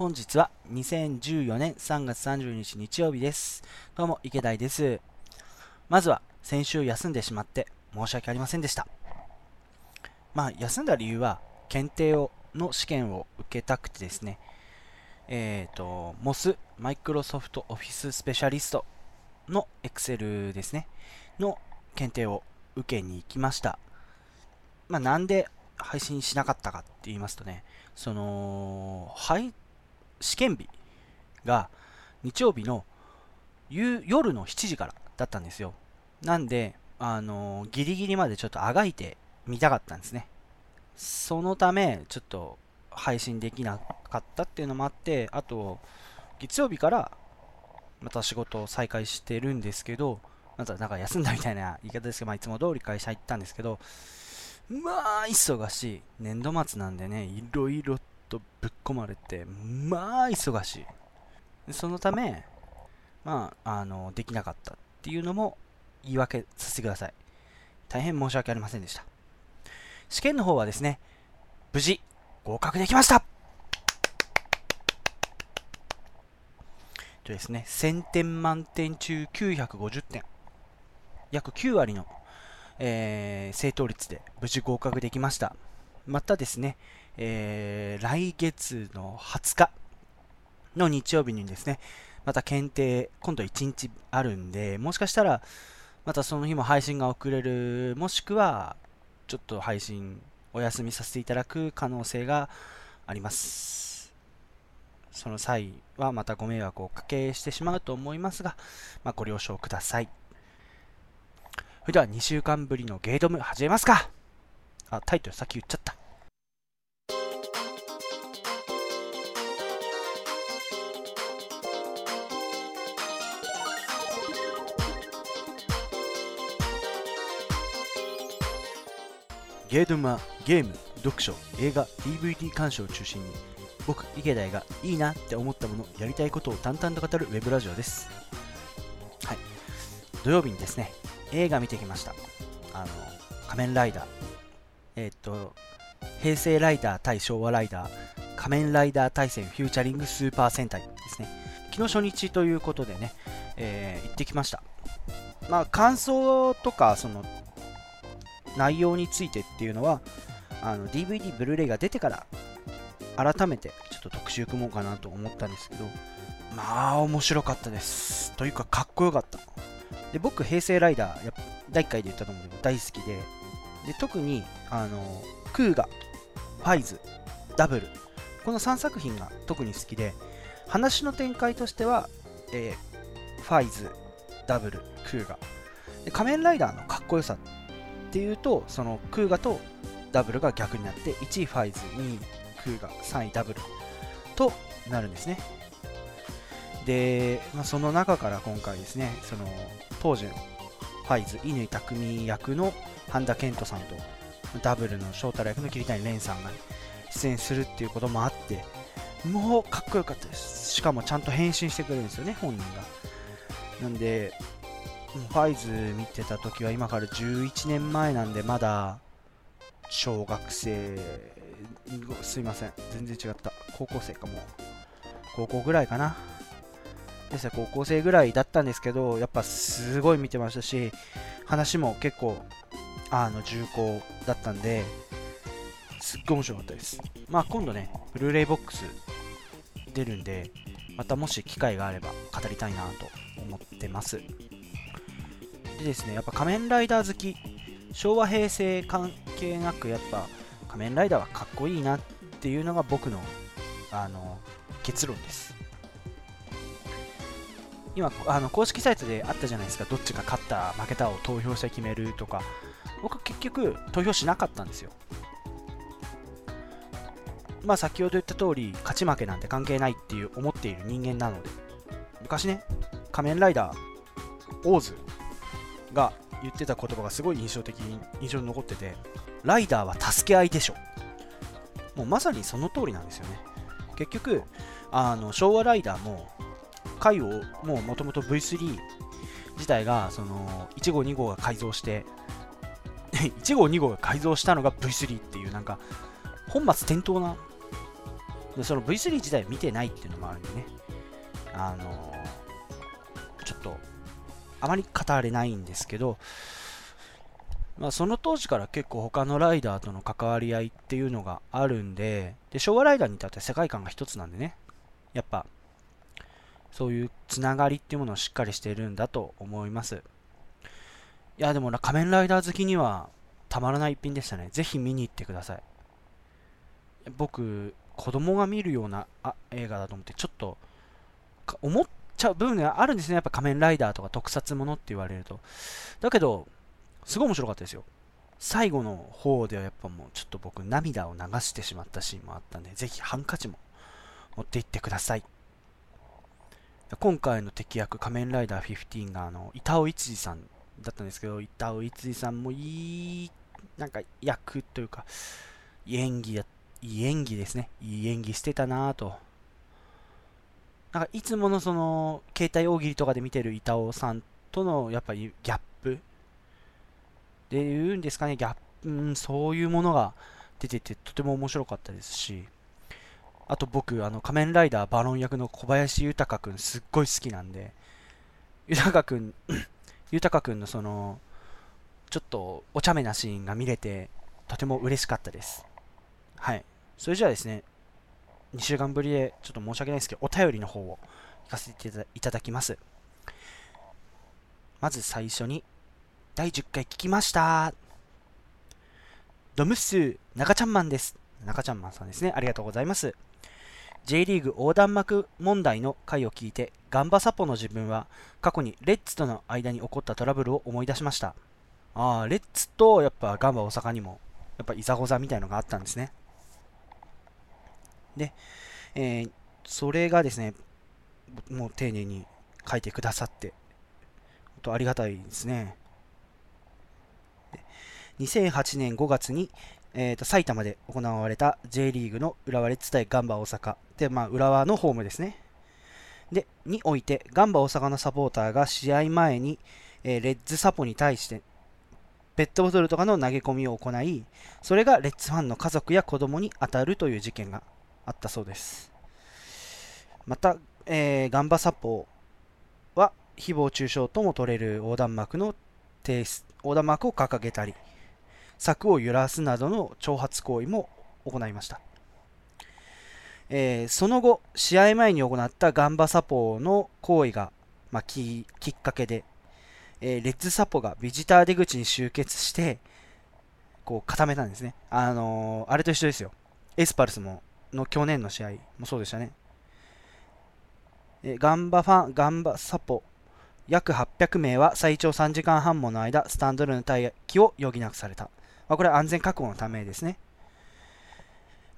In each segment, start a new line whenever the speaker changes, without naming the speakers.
本日は2014年3月30日日曜日です。どうも、池田です。まずは、先週休んでしまって申し訳ありませんでした。まあ、休んだ理由は、検定をの試験を受けたくてですね、えっ、と、MOS、マイクロソフトオフィススペシャリストの Excel ですね、の検定を受けに行きました。まあ、なんで配信しなかったかって言いますとね、その、はい、試験日が日曜日の夜の7時からだったんですよ。なんで、あのギリギリまでちょっとあがいてみたかったんですね。そのため、ちょっと配信できなかったっていうのもあって、あと、月曜日からまた仕事を再開してるんですけど、またなんか休んだみたいな言い方ですけど、まあ、いつも通り会社行ったんですけど、まあ、忙しい。年度末なんでね、いろいろとぶっ込まれて、まあ、忙しい。そのため、まあ、あの、できなかったっていうのも言い訳させてください。大変申し訳ありませんでした。試験の方はですね、無事合格できましたとですね、1000点満点中950点。約9割の、えー正答率で無事合格できました。またですね、えー来月の20日の日曜日にですね、また検定、今度1日あるんで、もしかしたら、またその日も配信が遅れる、もしくは、ちょっと配信お休みさせていただく可能性があります。その際はまたご迷惑をおかけしてしまうと思いますが、まあ、ご了承ください。それでは2週間ぶりのゲードム始めますかあ、タイトルさっき言っちゃった。ゲードムはゲーム、読書、映画、DVD 鑑賞を中心に僕、池田がいいなって思ったもの、やりたいことを淡々と語るウェブラジオです。はい。土曜日にですね、映画見てきました。あの、仮面ライダー。えーっと、平成ライダー対昭和ライダー、仮面ライダー対戦フューチャリングスーパー戦隊ですね。昨日初日ということでね、えー行ってきました。まあ、感想とか、その、内容についてっていうのは、あの DVD、ブルーレイが出てから改めてちょっと特集組もうかなと思ったんですけど、まあ面白かったです。というかかっこよかった。で、僕、平成ライダー、や第1回で言ったと思うけど大好きで、で特に、あの、クーガ、ファイズ、ダブル、この3作品が特に好きで、話の展開としては、えーファイズ、ダブル、クーガ。で仮面ライダーのかっこよさっていうと、そのクーガとダブルが逆になって、1位ファイズ、2位クーガ、3位ダブルとなるんですね。で、まあ、その中から今回ですね、その当時のファイズ、乾匠役の半田健人さんと、ダブルの翔太郎役の桐谷蓮さんが出演するっていうこともあって、もうかっこよかったです。しかもちゃんと変身してくれるんですよね、本人が。なんで、ファイズ見てた時は今から11年前なんで、まだ小学生、すいません、全然違った。高校生かも。高校ぐらいかな。ですね、高校生ぐらいだったんですけど、やっぱすごい見てましたし、話も結構、あの、重厚だったんで、すっごい面白かったです。まあ今度ね、ブルーレイボックス出るんで、またもし機会があれば語りたいなと思ってます。でですね、やっぱ仮面ライダー好き、昭和平成関係なくやっぱ仮面ライダーはかっこいいなっていうのが僕のあの結論です。今あの公式サイトであったじゃないですか、どっちが勝った、負けたを投票して決めるとか、僕結局投票しなかったんですよ。まあ先ほど言った通り、勝ち負けなんて関係ないっていう思っている人間なので、昔ね、仮面ライダー、オーズ。が言ってた言葉がすごい印象的に印象に残ってて、ライダーは助け合いでしょ。もうまさにその通りなんですよね。結局、あの昭和ライダーも、回をもうもともと V3 自体がその1号2号が改造して1号2号が改造したのが V3 っていうなんか本末転倒なその V3 自体見てないっていうのもあるんでね、あのー、ちょっと、あまり語れないんですけど、まあ、その当時から結構他のライダーとの関わり合いっていうのがあるんで、で昭和ライダーに至って世界観が一つなんでね、やっぱ、そういうつながりっていうものをしっかりしているんだと思います。いや、でも、仮面ライダー好きにはたまらない一品でしたね。ぜひ見に行ってください。僕、子供が見るようなあ映画だと思って、ちょっと、思っちゃう部分があるんですね。やっぱ仮面ライダーとか特撮ものって言われると。だけど、すごい面白かったですよ。最後の方ではやっぱもうちょっと僕涙を流してしまったシーンもあったんで、ぜひハンカチも持って行ってください。今回の敵役仮面ライダー15があの板尾一二さんだったんですけど、板尾一二さんもいい、なんか役というか、いい演技だ、いい演技ですね。いい演技してたなぁと。なんかいつものその、携帯大喜利とかで見てる板尾さんとのやっぱりギャップでいうんですかね、ギャップ、うん、そういうものが出ててとても面白かったですし、あと僕、あの仮面ライダーバロン役の小林豊くんすっごい好きなんで、豊くん、豊くんのその、ちょっとお茶目なシーンが見れて、とても嬉しかったです。はい。それじゃあですね、2週間ぶりでちょっと申し訳ないですけど、お便りの方を聞かせていただきます。まず最初に、第10回聞きました。ドムッスー、中ちゃんマンです。中ちゃんマンさんですね。ありがとうございます。J リーグ横断幕問題の回を聞いて、ガンバサポの自分は過去にレッツとの間に起こったトラブルを思い出しました。ああ、レッツとやっぱガンバ大阪にも、やっぱいざこざみたいのがあったんですね。で、えー、それがですね、もう丁寧に書いてくださって、本当ありがたいですね。2008年5月に、えー、と埼玉で行われた J リーグの浦和レッズ対ガンバ大阪で、まあ、浦和のホームですね。で、において、ガンバ大阪のサポーターが試合前に、えー、レッズサポに対して、ペットボトルとかの投げ込みを行い、それがレッズファンの家族や子供に当たるという事件があったそうです。また、えー、ガンバサポは、誹謗中傷とも取れる横断幕の提出、横断幕を掲げたり、柵を揺らすなどの挑発行為も行いました。えー、その後、試合前に行ったガンバサポの行為が、まあ、きっかけで、えー、レッズサポがビジター出口に集結して、こう固めたんですね。あのー、あれと一緒ですよ。エスパルスもの去年の試合もそうでしたね。えガンバファン、ガンバサポ約800名は最長3時間半もの間、スタンドでの待機を余儀なくされた。まあ、これは安全確保のためですね。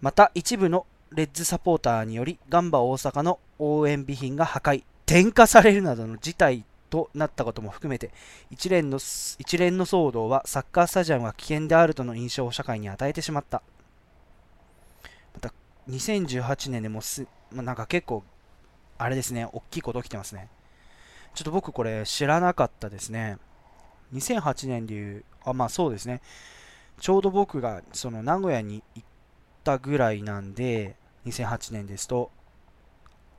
また、一部のレッズサポーターにより、ガンバ大阪の応援備品が破壊、点火されるなどの事態となったことも含めて一連の一連の騒動はサッカースタジアムが危険であるとの印象を社会に与えてしまったまた2018年でもす、まあ、なんか結構あれですね大きいこと起きてますねちょっと僕これ知らなかったですね2008年でいうあまあそうですねちょうど僕がその名古屋に行ったぐらいなんで、2008年ですと、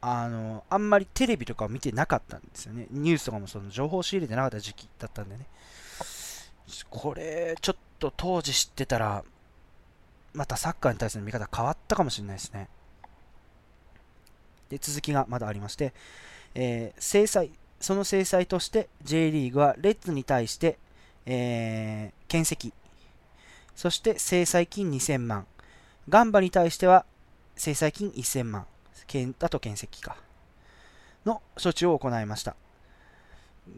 あの、あんまりテレビとかを見てなかったんですよね。ニュースとかもその情報仕入れてなかった時期だったんでね。これ、ちょっと当時知ってたら、またサッカーに対する見方変わったかもしれないですね。で、続きがまだありまして、えー、制裁、その制裁として J リーグはレッズに対して、えー、検責、そして制裁金2000万。ガンバに対しては制裁金1000万。だと検責か。の処置を行いました。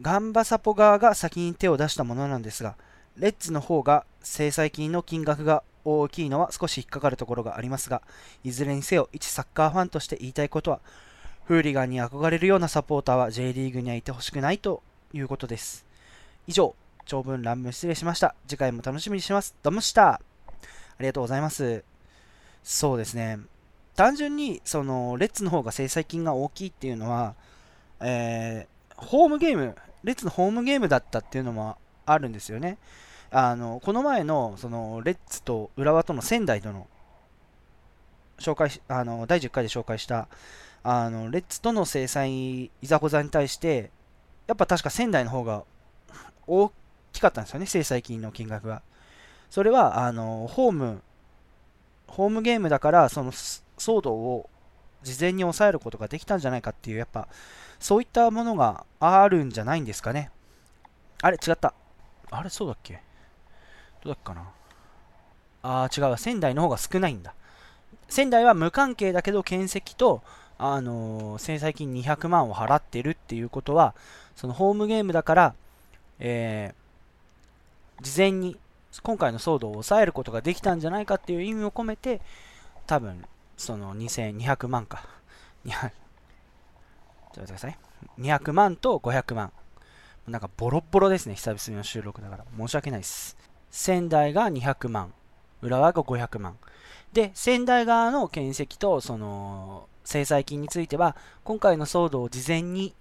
ガンバサポ側が先に手を出したものなんですが、レッズの方が制裁金の金額が大きいのは少し引っかかるところがありますが、いずれにせよ一サッカーファンとして言いたいことは、フーリガンに憧れるようなサポーターは J リーグにはいてほしくないということです。以上、長文乱文失礼しました。次回も楽しみにします。どうもした。ありがとうございます。そうですね。単純に、その、レッツの方が制裁金が大きいっていうのは、えー、ホームゲーム、レッツのホームゲームだったっていうのもあるんですよね。あの、この前の、その、レッツと浦和との仙台との紹介し、あの、第10回で紹介した、あの、レッツとの制裁いざこざに対して、やっぱ確か仙台の方が大きかったんですよね、制裁金の金額が。それは、あの、ホーム、ホームゲームだから、その騒動を事前に抑えることができたんじゃないかっていう、やっぱ、そういったものがあるんじゃないんですかね。あれ、違った。あれ、そうだっけ？どうだっかな？ああ、違うわ。仙台の方が少ないんだ。仙台は無関係だけど、検石と、あのー、制裁金200万を払ってるっていうことは、そのホームゲームだから、えー、事前に今回の騒動を抑えることができたんじゃないかっていう意味を込めて、多分、その2200万か。200万と500万。なんかボロボロですね、久々の収録だから。申し訳ないです。仙台が200万、浦和が500万。で、仙台側の検石と、その、制裁金については、今回の騒動を事前に、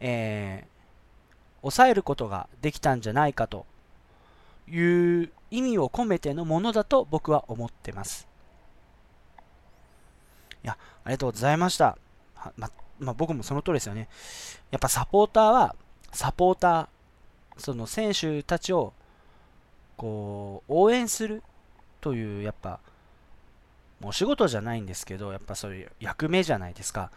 えー、抑えることができたんじゃないかという意味を込めてのものだと僕は思ってます。いや、ありがとうございました。ま、まあ、僕もその通りですよね。やっぱサポーターは、サポーター、その選手たちを、こう、応援するという、やっぱ、お仕事じゃないんですけど、やっぱそういう役目じゃないですか。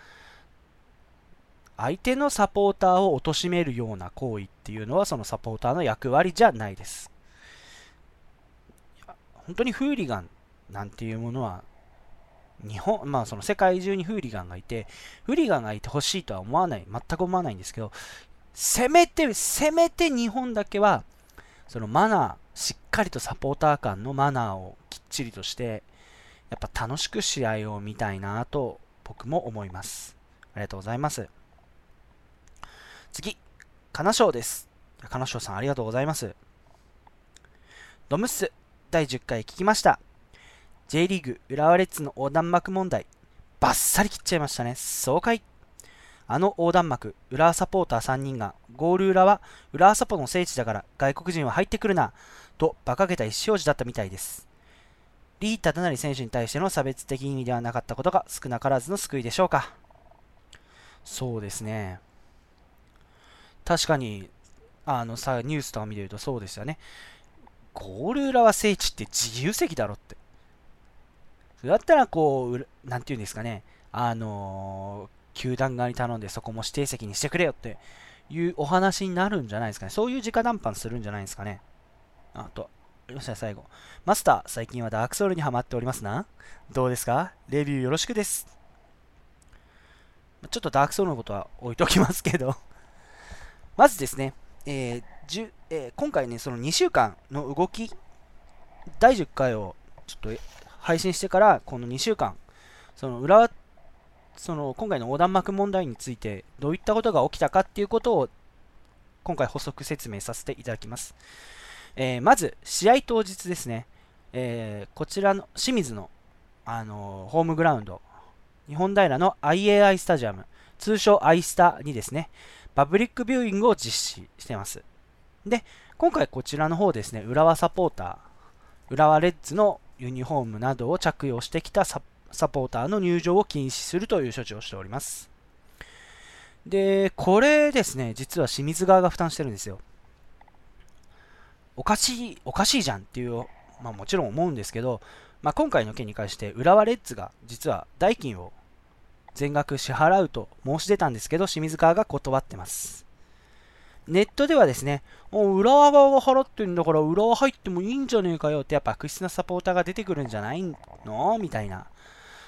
相手のサポーターを貶めるような行為っていうのは、そのサポーターの役割じゃないです。本当にフーリガンなんていうものは、日本、まあその世界中にフーリガンがいて、フーリガンがいてほしいとは思わない、全く思わないんですけど、せめて、せめて日本だけは、そのマナー、しっかりとサポーター間のマナーをきっちりとして、やっぱ楽しく試合を見たいなと僕も思います。ありがとうございます。次、金賞です。金賞さんありがとうございます。ドムッス第10回聞きました。J リーグ浦和レッズの横断幕問題、バッサリ切っちゃいましたね。爽快。あの横断幕、浦和サポーター3人が、ゴール裏は浦和サポの聖地だから外国人は入ってくるな、と馬鹿げた意思表示だったみたいです。リー・タタナリ選手に対しての差別的意味ではなかったことが少なからずの救いでしょうか。そうですね。確かに、あのさ、ニュースとか見てるとそうですよね。ゴール裏は聖地って自由席だろって。だったら、こう、なんていうんですかね、あのー、球団側に頼んでそこも指定席にしてくれよっていうお話になるんじゃないですかね。そういう直談判するんじゃないですかね。あと、りました最後。マスター、最近はダークソウルにハマっておりますな。どうですか？レビューよろしくです。ちょっとダークソウルのことは置いときますけどまずですね、えーえー、今回ね、その2週間の動き、第10回をちょっと配信してから、この2週間、その裏、その今回の横断幕問題について、どういったことが起きたかっていうことを、今回補足説明させていただきます。えー、まず、試合当日ですね、えー、こちらの清水の、あのー、ホームグラウンド、日本平の IAI スタジアム、通称アイスタにですね、パブリックビューイングを実施してます。で、今回こちらの方ですね、浦和サポーター、浦和レッズのユニフォームなどを着用してきたサポーターの入場を禁止するという処置をしております。で、これですね、実は清水側が負担してるんですよ。おかしい、おかしいじゃんっていう、まあもちろん思うんですけど、まあ今回の件に関して浦和レッズが実は代金を全額支払うと申し出たんですけど、清水川が断ってます。ネットではですね、もう浦和側が払ってんだから浦和入ってもいいんじゃねえかよってやっぱ悪質なサポーターが出てくるんじゃないの？みたいな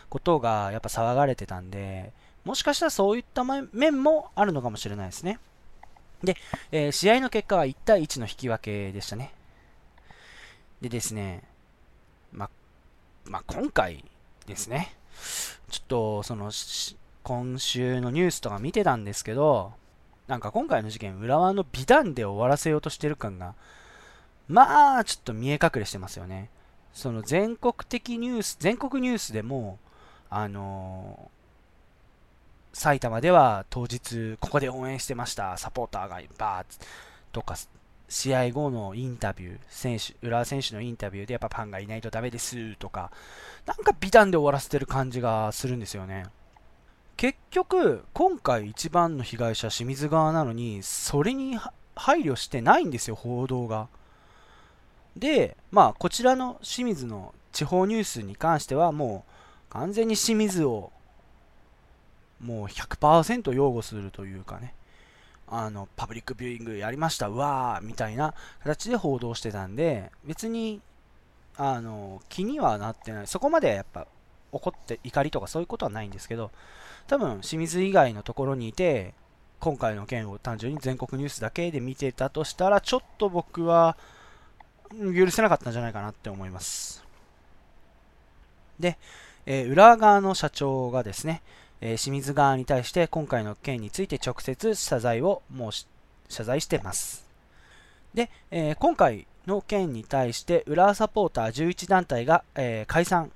ことがやっぱ騒がれてたんで、もしかしたらそういった面もあるのかもしれないですね。で、えー、試合の結果は1対1の引き分けでしたね。でですね、ま、まあ、今回ですね、ちょっと、その、今週のニュースとか見てたんですけど、なんか今回の事件、浦和の美談で終わらせようとしてる感が、まあ、ちょっと見え隠れしてますよね。その全国的ニュース、全国ニュースでも、あの埼玉では当日ここで応援してましたサポーターがバーッとか試合後のインタビュー、選手、浦和選手のインタビューでやっぱファンがいないとダメですとか、なんか美談で終わらせてる感じがするんですよね。結局、今回一番の被害者清水側なのに、それに配慮してないんですよ、報道が。で、まあ、こちらの清水の地方ニュースに関しては、もう完全に清水をもう100%擁護するというかね、あの、パブリックビューイングやりました、うわーみたいな形で報道してたんで、別に、あの、気にはなってない。そこまでやっぱ怒って怒りとかそういうことはないんですけど、多分清水以外のところにいて、今回の件を単純に全国ニュースだけで見てたとしたら、ちょっと僕は許せなかったんじゃないかなって思います。で、えー、裏側の社長がですね、え、清水側に対して今回の件について直接謝罪を申し、謝罪してます。で、えー、今回の件に対して浦和サポーター11団体が、えー、解散。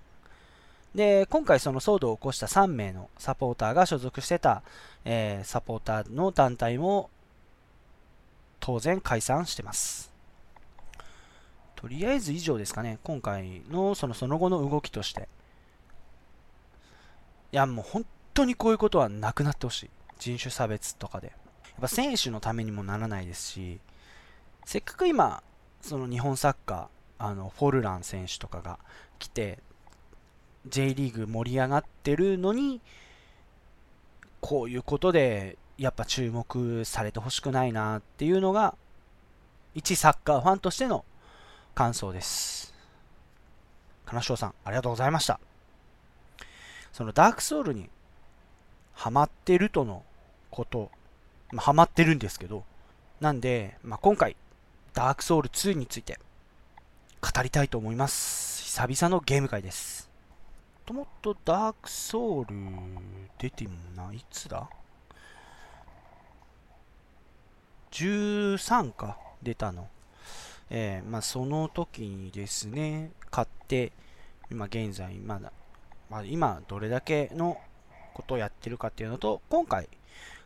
で、今回その騒動を起こした3名のサポーターが所属してた、えサポーターの団体も当然解散してます。とりあえず以上ですかね、今回のそのその後の動きとして。いや、もう本当にこういうことはなくなってほしい。人種差別とかで。やっぱ選手のためにもならないですし、せっかく今、その日本サッカー、あのフォルラン選手とかが来て、J リーグ盛り上がってるのに、こういうことでやっぱ注目されてほしくないなっていうのが、一サッカーファンとしての感想です。金賞さん、ありがとうございました。そのダークソウルにハマってるとのこと、まあ、ハマってるんですけど、なんで、まあ、今回、ダークソウル2について語りたいと思います。久々のゲーム会です。もともとダークソウル出てもな、いつだ ?13 か、出たの。えー、まあ、その時にですね、買って、今現在、まだ、まあ、今どれだけのことをやってるかっていうのと、今回、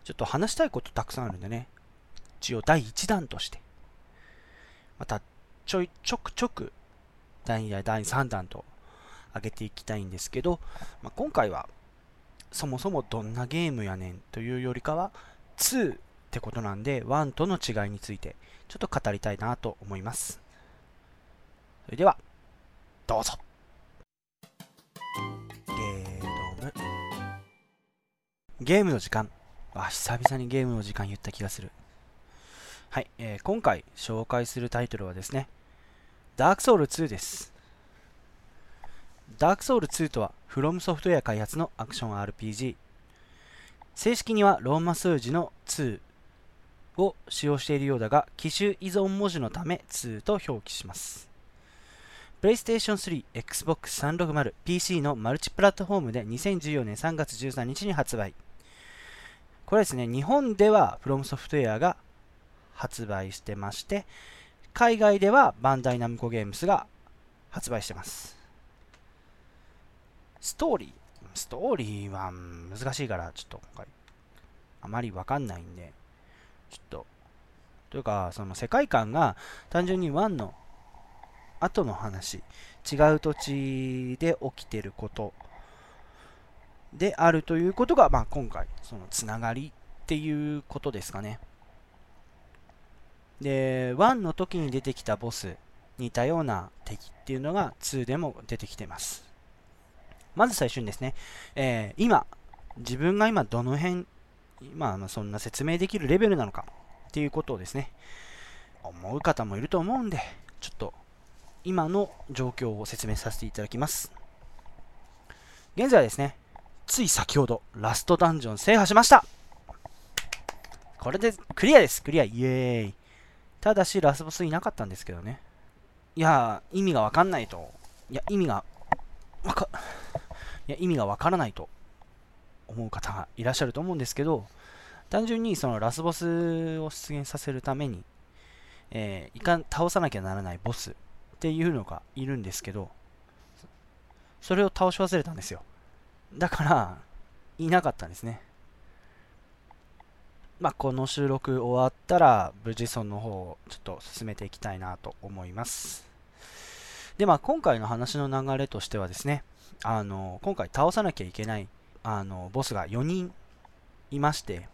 ちょっと話したいことたくさんあるんでね、一応第1弾として、またちょいちょくちょく第2弾、第3弾と上げていきたいんですけど、まあ、今回はそもそもどんなゲームやねんというよりかは2ってことなんで1との違いについてちょっと語りたいなと思います。それでは、どうぞ。ゲームの時間。あ、久々にゲームの時間言った気がする。はい、えー、今回紹介するタイトルはですね、ダークソウル2です。ダークソウル2とは、フロムソフトウェア開発のアクション RPG。正式にはローマ数字の2を使用しているようだが、機種依存文字のため2と表記します。PlayStation 3、Xbox 360、PC のマルチプラットフォームで2014年3月13日に発売。これですね、日本では From Software が発売してまして、海外ではバンダイナムコゲームスが発売してます。ストーリー、ストーリーは難しいから、ちょっと今回、あまりわかんないんで、ちょっと、というか、その世界観が単純に1の後の話、違う土地で起きてることであるということが、まあ、今回、そのつながりっていうことですかね。で、1の時に出てきたボス、似たような敵っていうのが2でも出てきてます。まず最初にですね、えー、今、自分が今どの辺、まあ、そんな説明できるレベルなのかっていうことをですね、思う方もいると思うんで、ちょっと今の状況を説明させていただきます。現在はですね、つい先ほど、ラストダンジョン制覇しましたこれでクリアです、クリア、イエーイ。ただし、ラスボスいなかったんですけどね。いや意味がわかんないと。いや、意味が、わか、いや、意味がわからないと思う方がいらっしゃると思うんですけど、単純にそのラスボスを出現させるために、えー、いかん倒さなきゃならないボスっていうのがいるんですけど、それを倒し忘れたんですよ。だから、いなかったんですね。まあ、この収録終わったら、無事その方をちょっと進めていきたいなと思います。で、まあ、今回の話の流れとしてはですね、あの、今回倒さなきゃいけない、あの、ボスが4人いまして、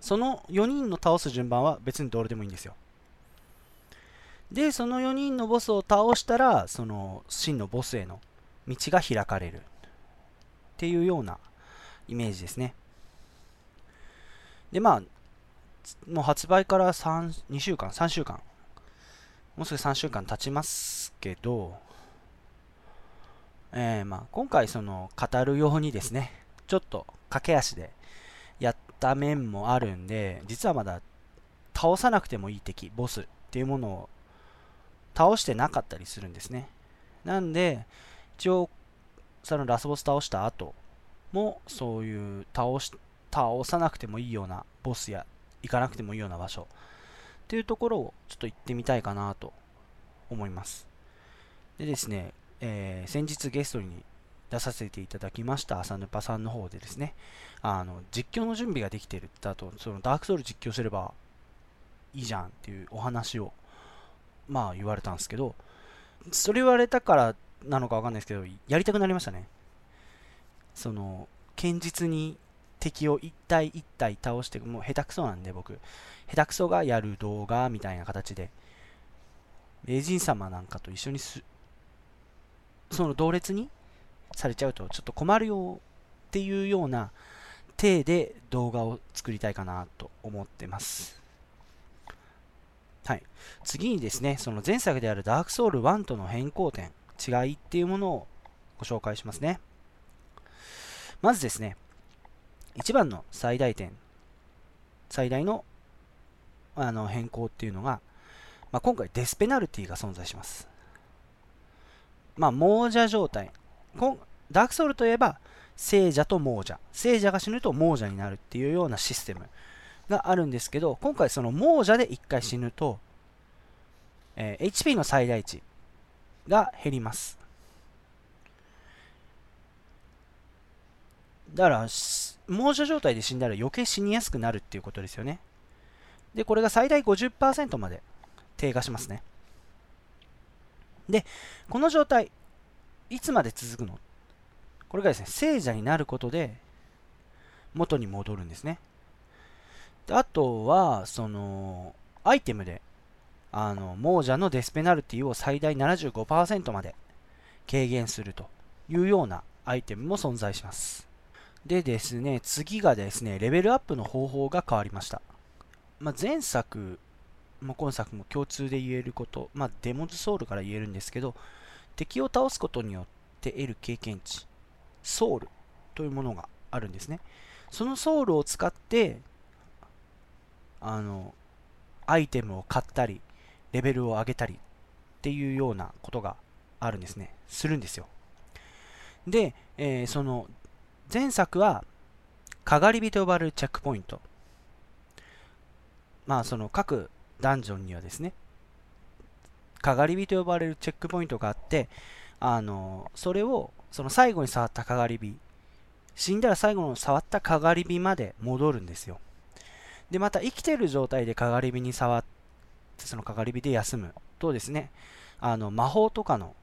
その4人の倒す順番は別にどれでもいいんですよ。で、その4人のボスを倒したら、その真のボスへの道が開かれる。っていうようなイメージですね。で、まあ、もう発売から3、2週間、3週間、もうすぐ3週間経ちますけど、えー、まあ、今回その語るようにですね、ちょっと駆け足でやった面もあるんで、実はまだ倒さなくてもいい敵、ボスっていうものを倒してなかったりするんですね。なんで、一応、そのラスボス倒した後も、そういう倒し、倒さなくてもいいようなボスや行かなくてもいいような場所っていうところをちょっと行ってみたいかなと思います。でですね、えー、先日ゲストに出させていただきました朝ぬぱさんの方でですね、あの実況の準備ができてるってあと、そのダークソウル実況すればいいじゃんっていうお話をまあ言われたんですけど、それ言われたからなのかわかんないですけど、やりたくなりましたね。その、堅実に敵を一体一体倒して、もう下手くそなんで僕、下手くそがやる動画みたいな形で、名人様なんかと一緒にす、その同列にされちゃうとちょっと困るよっていうような体で動画を作りたいかなと思ってます。はい。次にですね、その前作であるダークソウル1との変更点、違いっていうものをご紹介しますね。まずですね、一番の最大点、最大のあの変更っていうのが、まあ、今回デスペナルティが存在します。まあ、亡者状態。ダークソウルといえば、聖者と亡者。聖者が死ぬと亡者になるっていうようなシステムがあるんですけど、今回その亡者で1回死ぬと、えー、HP の最大値が減ります。だから、亡者状態で死んだら余計死にやすくなるっていうことですよね。で、これが最大50%まで低下しますね。で、この状態、いつまで続くの？これがですね、聖者になることで元に戻るんですね。であとは、その、アイテムで、あの、亡者のデスペナルティを最大75%まで軽減するというようなアイテムも存在します。でですね、次がですね、レベルアップの方法が変わりました。まあ、前作も今作も共通で言えること、まあ、デモズソウルから言えるんですけど、敵を倒すことによって得る経験値、ソウルというものがあるんですね。そのソウルを使って、あの、アイテムを買ったり、レベルを上げたりっていうようなことがあるんですね。するんですよ。で、えー、その、前作は、かがり火と呼ばれるチェックポイント。まあ、その各ダンジョンにはですね、かがり火と呼ばれるチェックポイントがあって、あの、それを、その最後に触ったかがり火、死んだら最後の触ったかがり火まで戻るんですよ。で、また生きてる状態でかがり火に触って、そのかがり火で休むとですね、あの、魔法とかの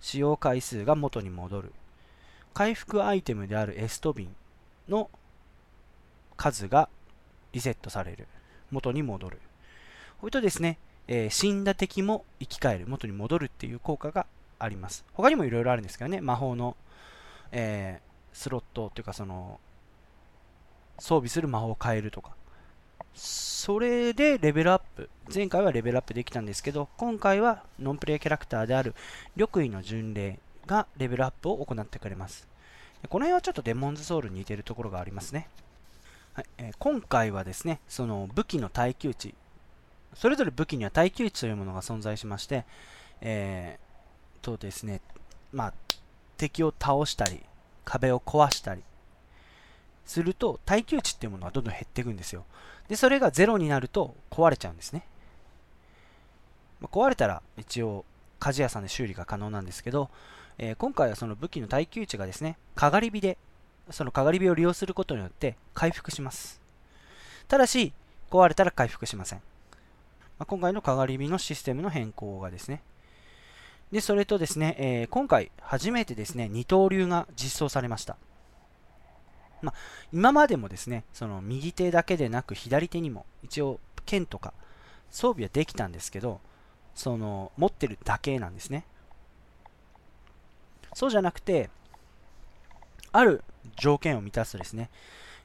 使用回数が元に戻る。回復アイテムであるエストビンの数がリセットされる。元に戻る。これとですね、えー、死んだ敵も生き返る。元に戻るっていう効果があります。他にもいろいろあるんですけどね、魔法の、えー、スロットというかその、装備する魔法を変えるとか、それでレベルアップ。前回はレベルアップできたんですけど、今回はノンプレイキャラクターである緑衣の巡礼がレベルアップを行ってくれます。この辺はちょっとデモンズソウルに似てるところがありますね。はいえー、今回はですね、その武器の耐久値、それぞれ武器には耐久値というものが存在しまして、えー、とですね、まあ、敵を倒したり、壁を壊したりすると、耐久値っていうものがどんどん減っていくんですよ。で、それがゼロになると壊れちゃうんですね。まあ、壊れたら一応鍛冶屋さんで修理が可能なんですけど、えー、今回はその武器の耐久値がですね、かがり火で、そのかがり火を利用することによって回復します。ただし、壊れたら回復しません。まあ、今回のかがり火のシステムの変更がですね。で、それとですね、えー、今回初めてですね、二刀流が実装されました。まあ、今までもですね、その右手だけでなく左手にも一応剣とか装備はできたんですけど、その持ってるだけなんですね。そうじゃなくて、ある条件を満たすとですね、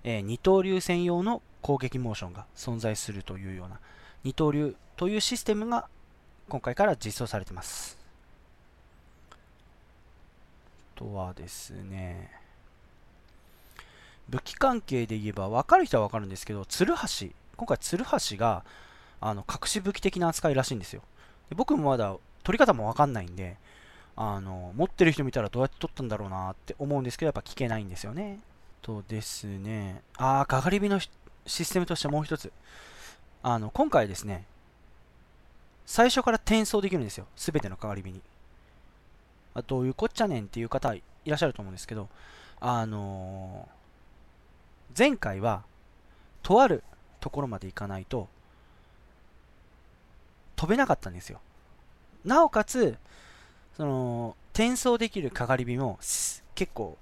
えー、二刀流専用の攻撃モーションが存在するというような二刀流というシステムが今回から実装されています。あとはですね、武器関係で言えば分かる人は分かるんですけど、鶴橋、今回鶴橋があの隠し武器的な扱いらしいんですよ。で僕もまだ取り方も分かんないんで、あの持ってる人見たらどうやって取ったんだろうなって思うんですけど、やっぱ聞けないんですよね。とですね、ああ、かがり火のシステムとしてもう一つ。あの、今回ですね、最初から転送できるんですよ。すべてのかがり火に。あどういうこっちゃねんっていう方いらっしゃると思うんですけど、あのー、前回は、とあるところまで行かないと、飛べなかったんですよ。なおかつ、その、転送できるかがり火も結構、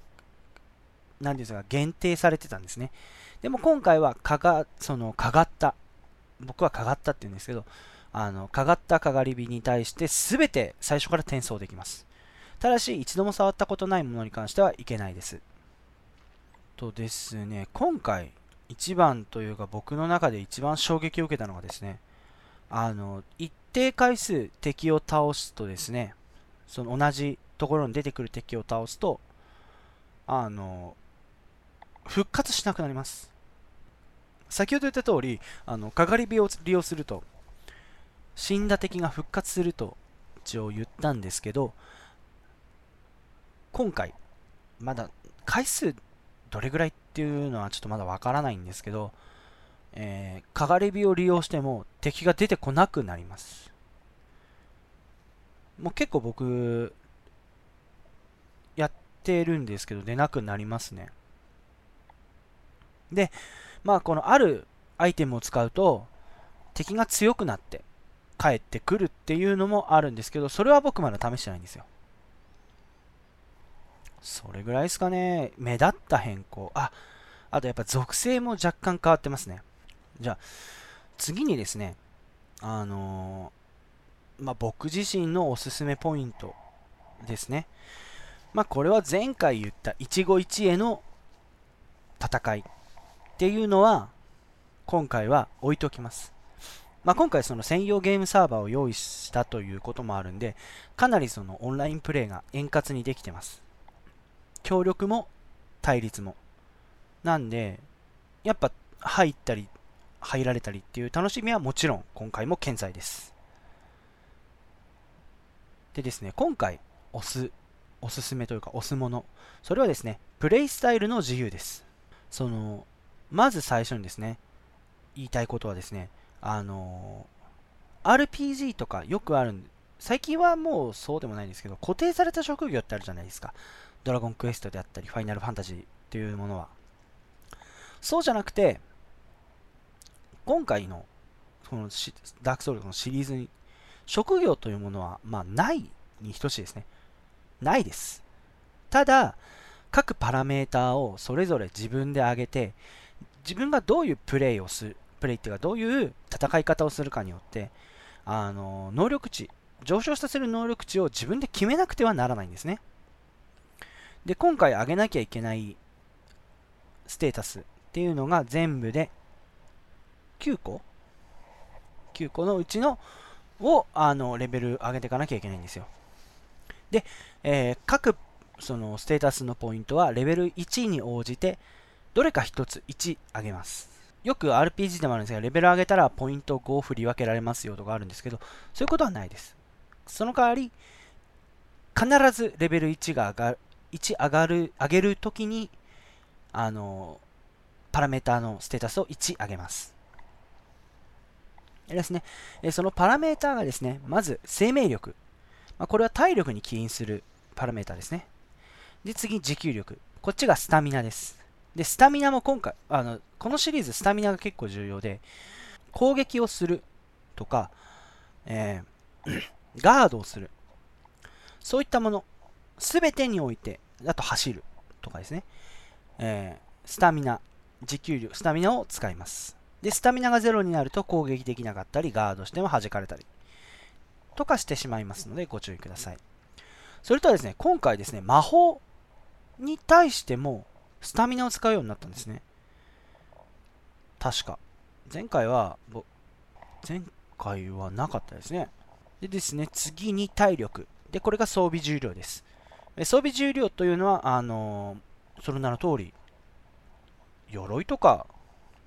何ですか、限定されてたんですね。でも今回は、かが、その、かがった、僕はかがったって言うんですけど、あの、かがったかがり火に対して全て最初から転送できます。ただし、一度も触ったことないものに関してはいけないです。とですね、今回、一番というか僕の中で一番衝撃を受けたのがですね、あの、一定回数敵を倒すとですね、その同じところに出てくる敵を倒すと、あの、復活しなくなります。先ほど言った通り、あの、かがり火を利用すると、死んだ敵が復活すると一応言ったんですけど、今回、まだ回数どれぐらいっていうのはちょっとまだわからないんですけど、えー、かがり火を利用しても敵が出てこなくなります。もう結構僕、やってるんですけど、出なくなりますね。で、まあこのあるアイテムを使うと、敵が強くなって帰ってくるっていうのもあるんですけど、それは僕まだ試してないんですよ。それぐらいですかね。目立った変更。あ、あとやっぱ属性も若干変わってますね。じゃあ、次にですね、あのー、まあ、僕自身のおすすめポイントですね。まあ、これは前回言った一期一会の戦いっていうのは、今回は置いておきます。まあ、今回その専用ゲームサーバーを用意したということもあるんで、かなりそのオンラインプレイが円滑にできてます。協力も対立も。なんで、やっぱ入ったり入られたりっていう楽しみはもちろん今回も健在です。でですね、今回押す、おすすめというか押すもの、それはですね、プレイスタイルの自由です。その、まず最初にですね、言いたいことはですね、あの、RPG とかよくあるん最近はもうそうでもないんですけど、固定された職業ってあるじゃないですか。ドラゴンクエストであったり、ファイナルファンタジーっていうものは。そうじゃなくて、今回のこのダークソウルのシリーズに、職業というものは、まあ、ないに等しいですね。ないです。ただ、各パラメーターをそれぞれ自分で上げて、自分がどういうプレイをする、プレイっていうか、どういう戦い方をするかによって、あの、能力値、上昇させる能力値を自分で決めなくてはならないんですね。で、今回上げなきゃいけないステータスっていうのが全部で9個 ?9 個のうちのをあのレベル上げていかなきゃいけないんですよ。で、えー、各そのステータスのポイントはレベル1に応じてどれか1つ1上げます。よく RPG でもあるんですが、レベル上げたらポイント5を振り分けられますよとかあるんですけど、そういうことはないです。その代わり、必ずレベル1が上がる、1上がる、上げるときに、あの、パラメーターのステータスを1上げます。ですね、そのパラメーターがですね、まず生命力。まあ、これは体力に起因するパラメータですね。で、次、持久力。こっちがスタミナです。で、スタミナも今回、あの、このシリーズスタミナが結構重要で、攻撃をするとか、えー、ガードをする。そういったもの、すべてにおいて、あと走るとかですね、えー、スタミナ、持久力、スタミナを使います。で、スタミナがゼロになると攻撃できなかったり、ガードしても弾かれたり、とかしてしまいますので、ご注意ください。それとはですね、今回ですね、魔法に対しても、スタミナを使うようになったんですね。確か。前回は、前回はなかったですね。でですね、次に体力。で、これが装備重量です。装備重量というのは、あの、その名の通り、鎧とか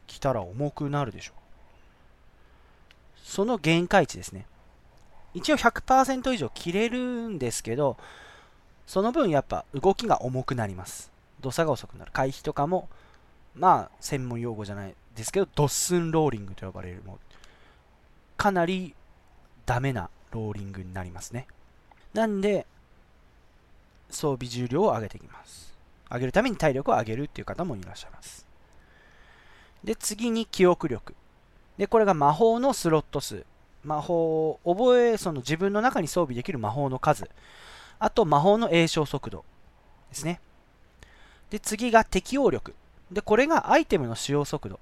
着たら重くなるでしょう。その限界値ですね。一応100%以上切れるんですけど、その分やっぱ動きが重くなります。動作が遅くなる。回避とかも、まあ、専門用語じゃないですけど、ドッスンローリングと呼ばれるものかなりダメなローリングになりますね。なんで、装備重量を上げていきます。上げるために体力を上げるっていう方もいらっしゃいます。で、次に記憶力。で、これが魔法のスロット数。魔法を覚え、その自分の中に装備できる魔法の数。あと、魔法の詠唱速度ですね。で、次が適応力。で、これがアイテムの使用速度。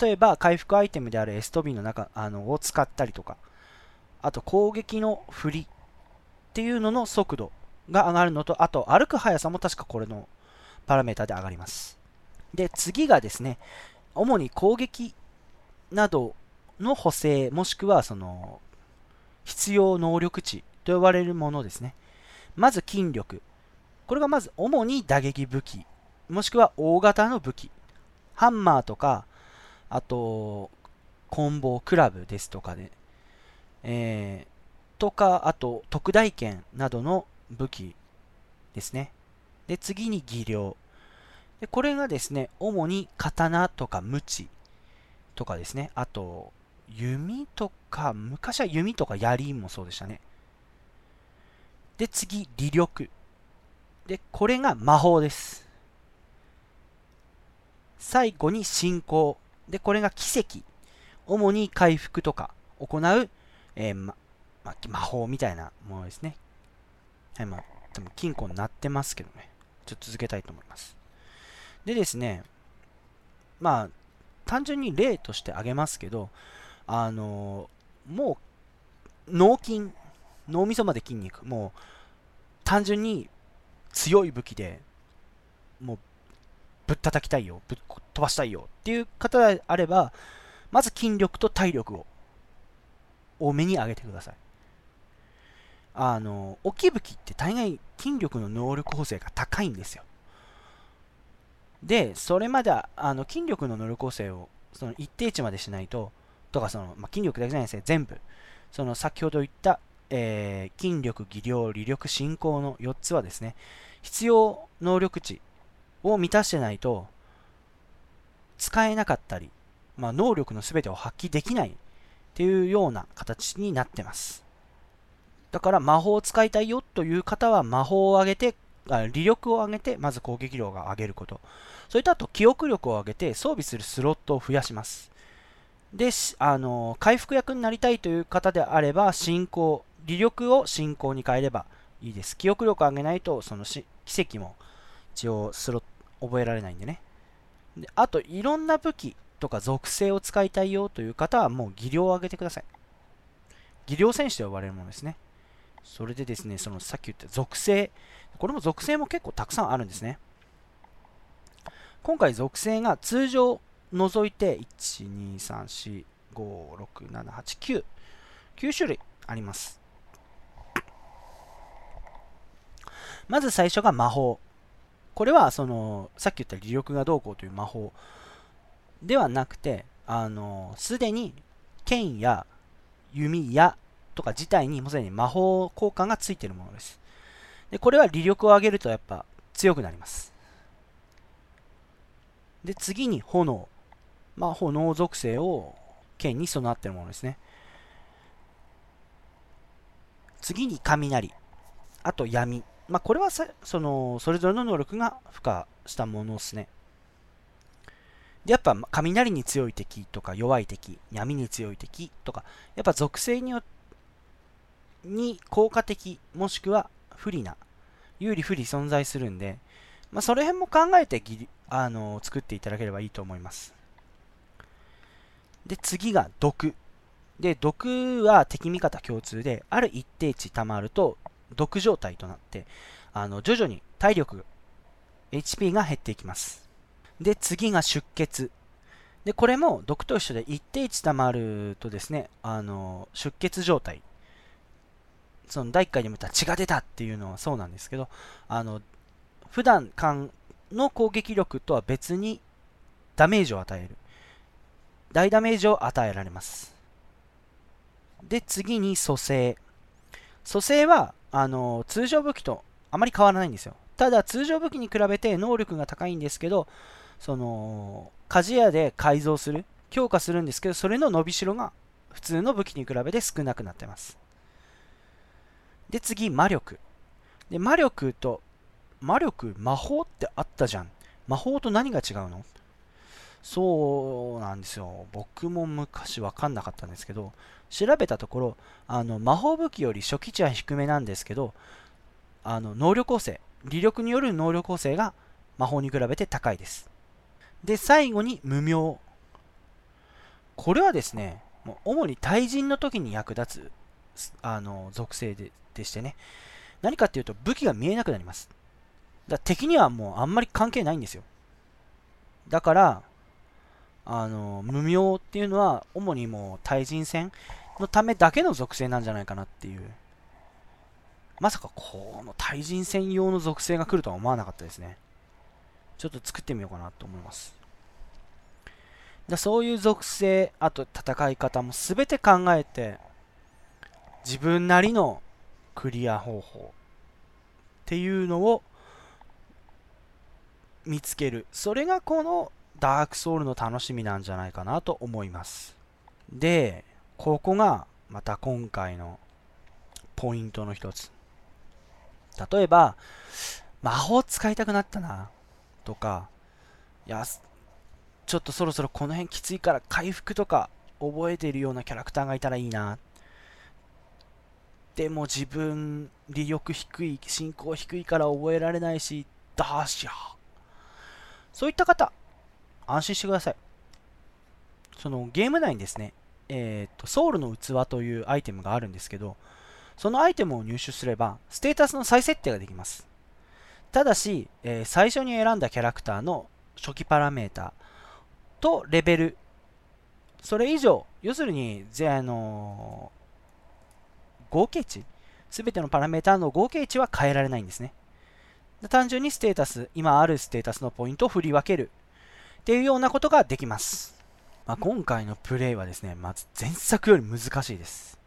例えば、回復アイテムであるエストビーの中あのを使ったりとか、あと攻撃の振りっていうのの速度が上がるのと、あと歩く速さも確かこれのパラメータで上がります。で、次がですね、主に攻撃などの補正、もしくはその必要能力値と呼ばれるものですね。まず筋力。これがまず主に打撃武器もしくは大型の武器、ハンマーとか、あと、棍棒、クラブですとかで、えー、とか、あと、特大剣などの武器ですね。で、次に技量。で、これがですね、主に刀とか鞭とかですね。あと、弓とか、昔は弓とか槍もそうでしたね。で、次、理力。で、これが魔法です。最後に信仰。で、これが奇跡。主に回復とか行う、えー、ま、ま、魔法みたいなものですね。はい、まあ、でも金庫になってますけどね。ちょっと続けたいと思います。でですね、まあ、単純に例として挙げますけど、あのー、もう、脳筋、脳みそまで筋肉、もう、単純に強い武器で、もうぶったたきたいよ、ぶっ飛ばしたいよっていう方であれば、まず筋力と体力を多めに上げてください。あの、大きい武器って大概筋力の能力補正が高いんですよ。で、それまであの筋力の能力補正をその一定値までしないと、とかその、まあ、筋力だけじゃないですね、全部。その先ほど言った、えー、筋力、技量、理力、進行の4つはですね、必要能力値を満たしてないと、使えなかったり、まあ、能力の全てを発揮できないっていうような形になってます。だから魔法を使いたいよという方は魔法を上げて、あ利力を上げて、まず攻撃量が上げること。それとあと記憶力を上げて装備するスロットを増やします。で、あの回復役になりたいという方であれば、進行、利力を進行に変えればいいです。記憶力を上げないと、そのし奇跡も一応スロ覚えられないんでね。であと、いろんな武器とか属性を使いたいよという方はもう技量を上げてください。技量戦士と呼ばれるものですね。それでですね、そのさっき言った属性。これも属性も結構たくさんあるんですね。今回属性が通常除いて、1、2、3、4、5、6、7、8、9。9種類あります。まず最初が魔法。これはそのさっき言った利力がどうこうという魔法ではなくて、あのすでに剣や弓矢とか自体にもすでに魔法効果がついているものです。でこれは利力を上げるとやっぱ強くなります。で次に炎。まあ、炎属性を剣に備わっているものですね。次に雷。あと闇。まあ、これはさそのそれぞれの能力が付加したものですね。で、やっぱ雷に強い敵とか弱い敵、闇に強い敵とか、やっぱ属性によっに効果的、もしくは不利な、有利不利存在するんで、まあ、その辺も考えてぎあの作っていただければいいと思います。で、次が毒。で、毒は敵味方共通で、ある一定値溜まると、毒状態となって、あの徐々に体力、HP が減っていきます。で、次が出血。で、これも毒と一緒で一定値溜まるとですね、あの出血状態。その第1回でも言った血が出たっていうのはそうなんですけど、あの普段間の攻撃力とは別にダメージを与える。大ダメージを与えられます。で、次に蘇生。蘇生は、あの、通常武器とあまり変わらないんですよ。ただ、通常武器に比べて能力が高いんですけど、その、鍛冶屋で改造する、強化するんですけど、それの伸びしろが普通の武器に比べて少なくなってます。で、次、魔力。で、魔力と魔力、魔法ってあったじゃん。魔法と何が違うの？そうなんですよ。僕も昔わかんなかったんですけど、調べたところ、あの魔法武器より初期値は低めなんですけど、あの能力構成、利力による能力構成が魔法に比べて高いです。で、最後に無名。これはですね、もう主に対人の時に役立つあの属性ででしてね、何かっていうと武器が見えなくなります。だ敵にはもうあんまり関係ないんですよ。だから、あの、無名っていうのは、主にもう対人戦のためだけの属性なんじゃないかなっていう。まさかこの対人戦用の属性が来るとは思わなかったですね。ちょっと作ってみようかなと思います。だそういう属性、あと戦い方も全て考えて、自分なりのクリア方法っていうのを見つける。それがこのダークソウルの楽しみなんじゃないかなと思います。で、ここがまた今回のポイントの一つ。例えば、魔法使いたくなったな。とか、いや、ちょっとそろそろこの辺きついから回復とか覚えているようなキャラクターがいたらいいな。でも自分、利力低い、進行低いから覚えられないし、ダーシャ。そういった方、安心してください。そのゲーム内にですね、えーと、ソウルの器というアイテムがあるんですけど、そのアイテムを入手すれば、ステータスの再設定ができます。ただし、えー、最初に選んだキャラクターの初期パラメータとレベル、それ以上、要するに、ぜあの、合計値、すべてのパラメータの合計値は変えられないんですね。単純にステータス、今あるステータスのポイントを振り分けるっていうようなことができます。まあ、今回のプレイはですね、まず前作より難しいです。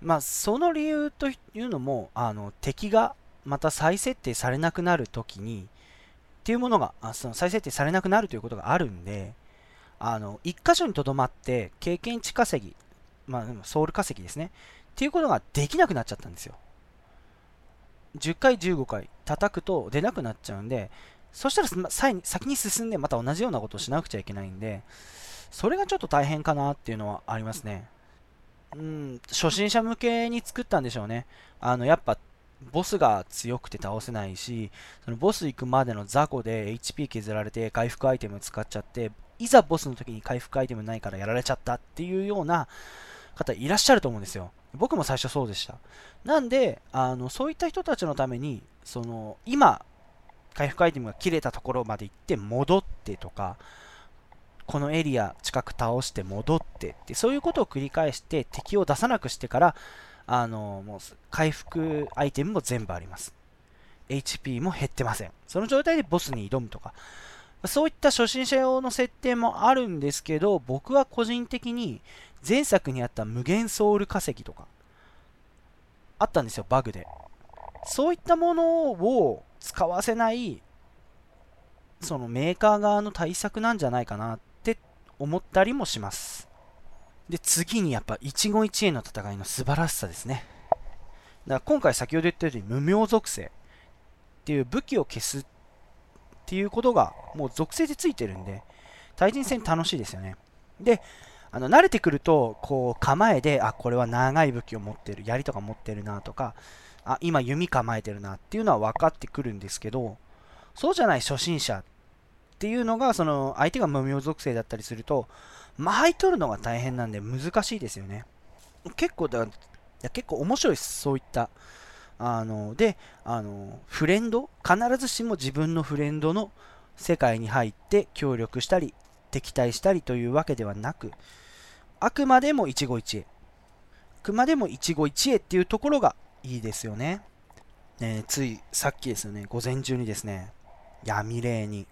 まあ、その理由というのも、あの敵がまた再設定されなくなるときに、っていうものが、その再設定されなくなるということがあるんで、あの、一箇所にとどまって経験値稼ぎ、まあ、ソウル稼ぎですね、っていうことができなくなっちゃったんですよ。10回、15回叩くと出なくなっちゃうんで、そしたら先に進んでまた同じようなことをしなくちゃいけないんで、それがちょっと大変かなっていうのはありますね。うん、初心者向けに作ったんでしょうね。あの、やっぱ、ボスが強くて倒せないし、そのボス行くまでの雑魚で HP 削られて回復アイテム使っちゃって、いざボスの時に回復アイテムないからやられちゃったっていうような方いらっしゃると思うんですよ。僕も最初そうでした。なんで、あのそういった人たちのために、その今、回復アイテムが切れたところまで行って戻ってとか、このエリア近く倒して戻ってってそういうことを繰り返して敵を出さなくしてからあのもう回復アイテムも全部あります HP も減ってませんその状態でボスに挑むとかそういった初心者用の設定もあるんですけど僕は個人的に前作にあった無限ソウル化石とか、あったんですよ、バグで。そういったものを使わせない、そのメーカー側の対策なんじゃないかなって思ったりもします。で、次にやっぱ一期一会の戦いの素晴らしさですね。だから今回先ほど言ったように無名属性っていう武器を消すっっていうことがもう属性でついてるんで、対人戦楽しいですよね。で、あの慣れてくると、こう構えで、あ、これは長い武器を持ってる、槍とか持ってるなとか、あ、今弓構えてるなっていうのは分かってくるんですけど、そうじゃない初心者っていうのが、その相手が無名属性だったりすると、間合い取るのが大変なんで難しいですよね。結構だ、結構面白いです、そういった。あのであの、フレンド、必ずしも自分のフレンドの世界に入って協力したり、敵対したりというわけではなく、あくまでも一期一会。あくまでも一期一会っていうところがいいですよね。ねついさっきですよね、午前中にですね、闇霊に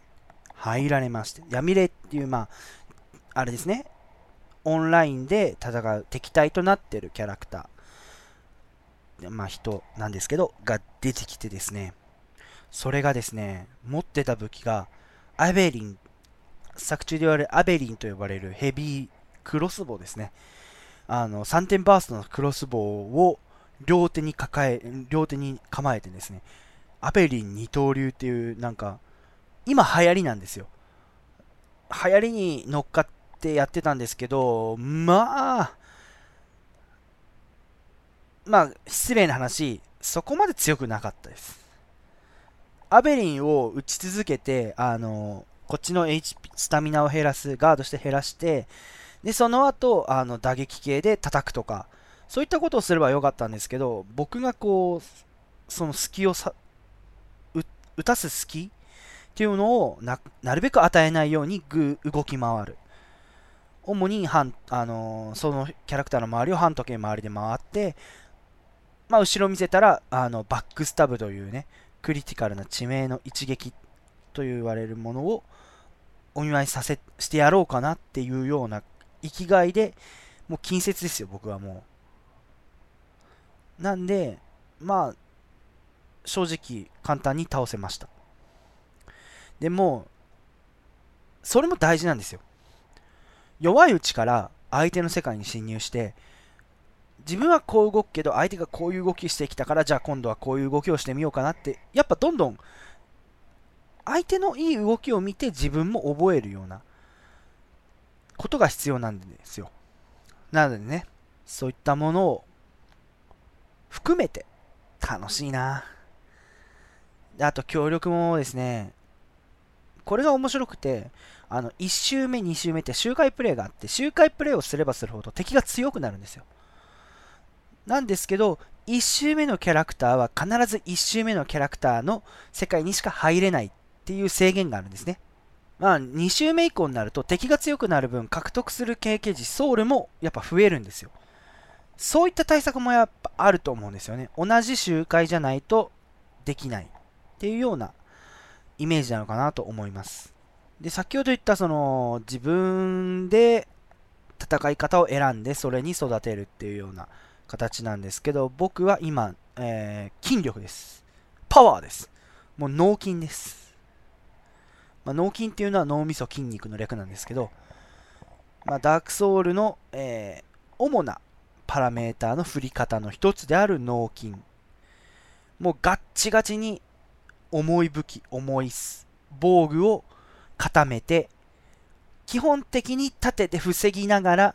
入られまして、闇霊っていう、まあ、あれですね、オンラインで戦う敵対となってるキャラクター、まあ人なんですけど、が出てきてですね、それがですね、持ってた武器が、アベリン、作中で言われるアベリンと呼ばれるヘビークロスボウですね。あの、3点バーストのクロスボウを両手に抱え、両手に構えてですね、アベリン二刀流っていう、なんか、今流行りなんですよ。流行りに乗っかってやってたんですけど、まあ、まあ、失礼な話、そこまで強くなかったです。アベリンを打ち続けて、あの、こっちの HP、スタミナを減らす、ガードして減らして、で、その後、あの、打撃系で叩くとか、そういったことをすればよかったんですけど、僕がこう、その隙をさ、打たす隙っていうのをなるべく与えないようにぐ動き回る。主に、あのー、そのキャラクターの周りを半時計回りで回って、まあ、後ろ見せたらあのバックスタブというね、クリティカルな致命の一撃と言われるものをお見舞いさせしてやろうかなっていうような生きがいで、もう近接ですよ、僕はもう。なんで、まあ、正直簡単に倒せました。でも、それも大事なんですよ。弱いうちから相手の世界に侵入して、自分はこう動くけど相手がこういう動きしてきたからじゃあ今度はこういう動きをしてみようかなって。やっぱどんどん相手のいい動きを見て自分も覚えるようなことが必要なんですよ。なのでねそういったものを含めて楽しいな。あと協力もですねこれが面白くてあの1周目2周目って周回プレイがあって周回プレイをすればするほど敵が強くなるんですよ。なんですけど、1周目のキャラクターは必ず1周目のキャラクターの世界にしか入れないっていう制限があるんですね。まあ、2周目以降になると敵が強くなる分獲得する経験値、ソウルもやっぱ増えるんですよ。そういった対策もやっぱあると思うんですよね。同じ周回じゃないとできないっていうようなイメージなのかなと思います。で、先ほど言ったその自分で戦い方を選んでそれに育てるっていうような形なんですけど、僕は今、えー、筋力です。パワーです。もう脳筋です。まあ、脳筋っていうのは脳みそ筋肉の略なんですけど、まあ、ダークソウルの、えー、主なパラメーターの振り方の一つである脳筋。もうガッチガチに重い武器、重い防具を固めて、基本的に立てて防ぎながら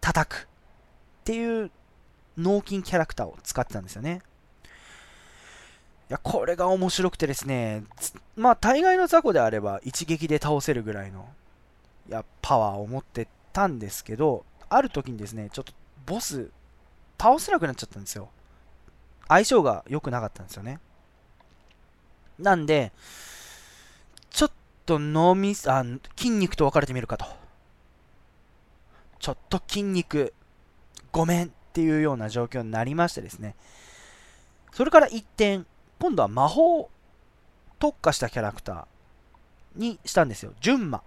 叩くっていう脳筋キャラクターを使ってたんですよね。いや、これが面白くてですね、まあ、大概の雑魚であれば一撃で倒せるぐらいの、いや、パワーを持ってたんですけど、ある時にですね、ちょっとボス、倒せなくなっちゃったんですよ。相性が良くなかったんですよね。なんで、ちょっと脳み、あ、筋肉と分かれてみるかと。ちょっと筋肉、ごめんっていうような状況になりましてですね、それから一転、今度は魔法特化したキャラクターにしたんですよ。純魔。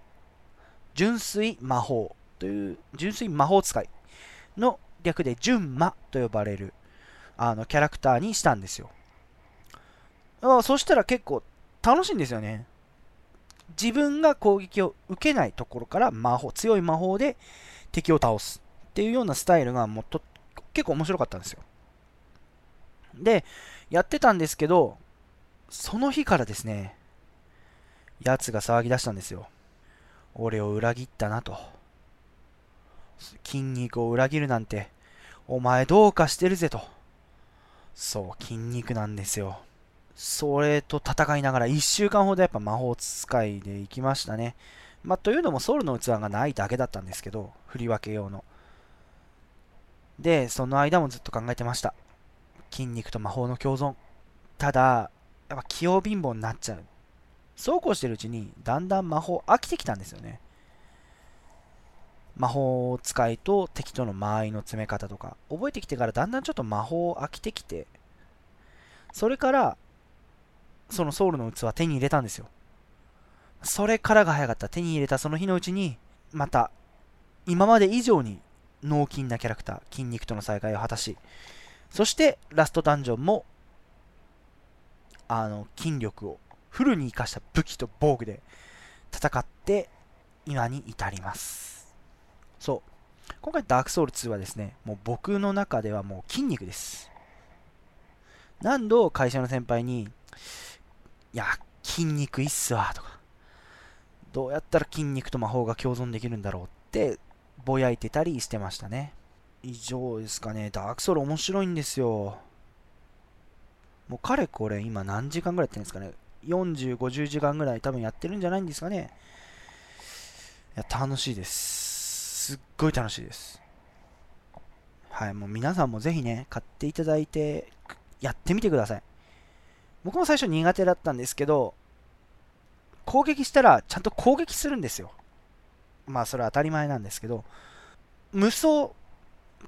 純粋魔法という、純粋魔法使いの略で純魔と呼ばれるあのキャラクターにしたんですよ。あそしたら結構楽しいんですよね。自分が攻撃を受けないところから魔法、強い魔法で敵を倒すっていうようなスタイルがもうとっ結構面白かったんですよ。で、やってたんですけど、その日からですね、奴が騒ぎ出したんですよ。俺を裏切ったなと。筋肉を裏切るなんて、お前どうかしてるぜと。そう、筋肉なんですよ。それと戦いながら1週間ほどやっぱ魔法使いで行きましたね。まあ、というのもソウルの器がないだけだったんですけど、振り分け用の。で、その間もずっと考えてました。筋肉と魔法の共存。ただ、やっぱ器用貧乏になっちゃう。そうこうしてるうちに、だんだん魔法飽きてきたんですよね。魔法使いと敵との間合いの詰め方とか、覚えてきてからだんだんちょっと魔法飽きてきて、それから、そのソウルの器手に入れたんですよ。それからが早かった。手に入れたその日のうちに、また、今まで以上に脳筋なキャラクター、筋肉との再会を果たし、そしてラストダンジョンもあの筋力をフルに生かした武器と防具で戦って今に至ります。そう。今回ダークソウル2はですねもう僕の中ではもう筋肉です。何度会社の先輩にいや筋肉いいっすわとかどうやったら筋肉と魔法が共存できるんだろうってぼやいてたりしてましたね以上ですかねダークソウル面白いんですよもうかれこれ今何時間ぐらいやってるんですかね ?40、50時間ぐらい多分やってるんじゃないんですかねいや、楽しいです。すっごい楽しいです。はい、もう皆さんもぜひね、買っていただいて、やってみてください。僕も最初苦手だったんですけど、攻撃したらちゃんと攻撃するんですよ。まあそれは当たり前なんですけど、無双、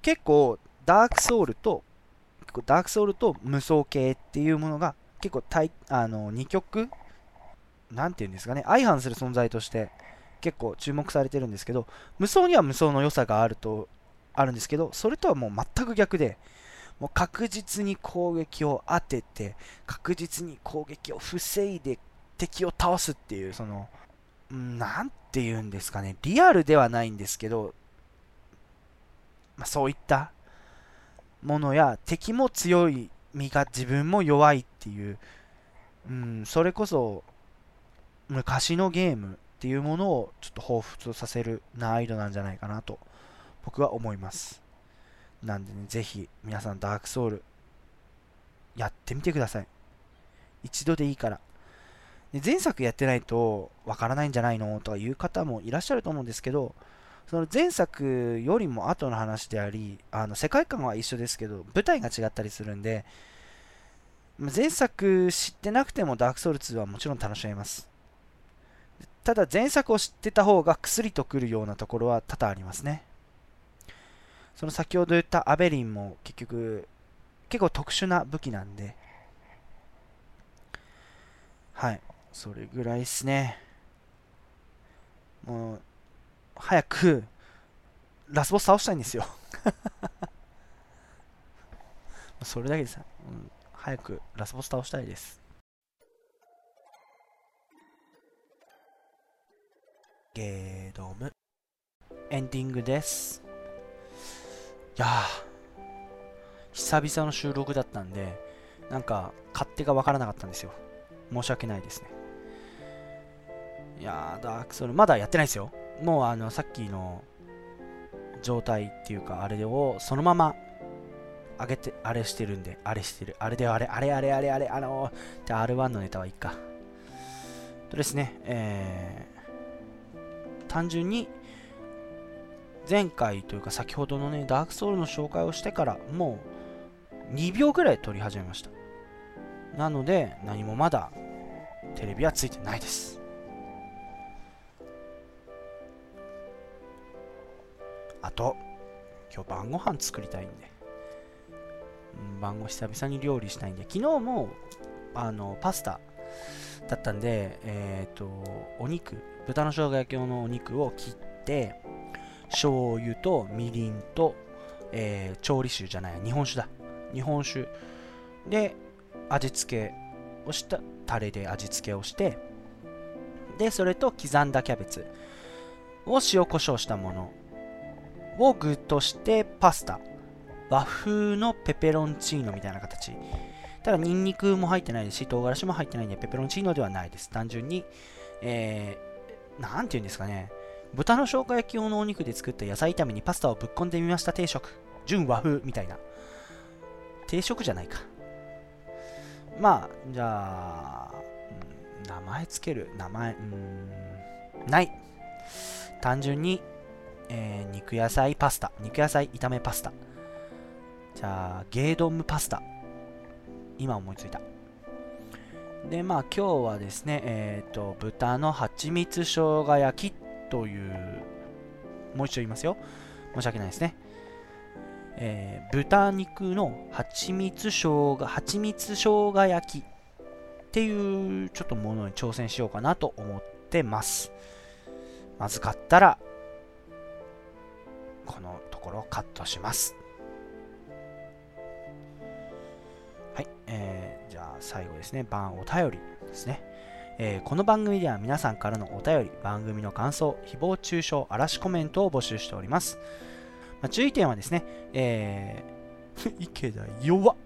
結構ダークソウルと構ダークソウルと無双系っていうものが結構対あの2曲なんて言うんですかね相反する存在として結構注目されてるんですけど無双には無双の良さがあるとあるんですけどそれとはもう全く逆でもう確実に攻撃を当てて確実に攻撃を防いで敵を倒すっていうその何て言うんですかね。リアルではないんですけど、まあ、そういったものや敵も強い身が自分も弱いっていう、うん、それこそ昔のゲームっていうものをちょっと彷彿とさせる難易度なんじゃないかなと僕は思います。なんでねぜひ皆さんダークソウルやってみてください。一度でいいから。で前作やってないとわからないんじゃないのとかいう方もいらっしゃると思うんですけどその前作よりも後の話であり、あの世界観は一緒ですけど、舞台が違ったりするんで、前作知ってなくてもダークソウル2はもちろん楽しめます。ただ前作を知ってた方が薬とくるようなところは多々ありますね。その先ほど言ったアベリンも結局結構特殊な武器なんで、はい、それぐらいですね。もう早くラスボス倒したいんですよ。それだけでさ、うん、早くラスボス倒したいです。ゲードム。エンディングです。いや久々の収録だったんでなんか勝手がわからなかったんですよ。申し訳ないですね。いやーダークソウルまだやってないですよ。もうあのさっきの状態っていうかあれをそのまま上げてあれしてるんであれしてる。あれであれあれあれあれあれあのじゃあ R1 のネタはいいか。とですねえー、単純に前回というか先ほどのねダークソウルの紹介をしてからもう2秒ぐらい撮り始めました。なので何もまだテレビはついてないです。と、今日晩ご飯作りたいんで、晩ご久々に料理したいんで、昨日も、あの、パスタだったんで、えっ、ー、と、お肉、豚の生姜焼き用のお肉を切って、醤油とみりんと、えー、調理酒じゃない、日本酒だ。日本酒。で味付けをしたタレで味付けをしてでそれと刻んだキャベツを塩コショウしたものを具としてパスタ和風のペペロンチーノみたいな形ただニンニクも入ってないですし唐辛子も入ってないんでペペロンチーノではないです単純に、えー、なんていうんですかね、豚の消化焼き用のお肉で作った野菜炒めにパスタをぶっ込んでみました定食。純和風みたいな。定食じゃないか。まあ、じゃあ、名前つける。名前、うん、ない。単純に、えー、肉野菜パスタ。肉野菜炒めパスタ。じゃあ、ゲードムパスタ。今思いついた。で、まあ今日はですね、えっ、ー、と、豚の蜂蜜生姜焼きという、もう一度言いますよ。申し訳ないですね。えー、豚肉の蜂蜜生姜、蜂蜜生姜焼きっていうちょっとものに挑戦しようかなと思ってます。まず買ったら、このところをカットします。はい、えー、じゃあ最後ですね、番お便りですね。えー、この番組では皆さんからのお便り、番組の感想、誹謗中傷、嵐コメントを募集しております。まあ、注意点はですね、えー、池田弱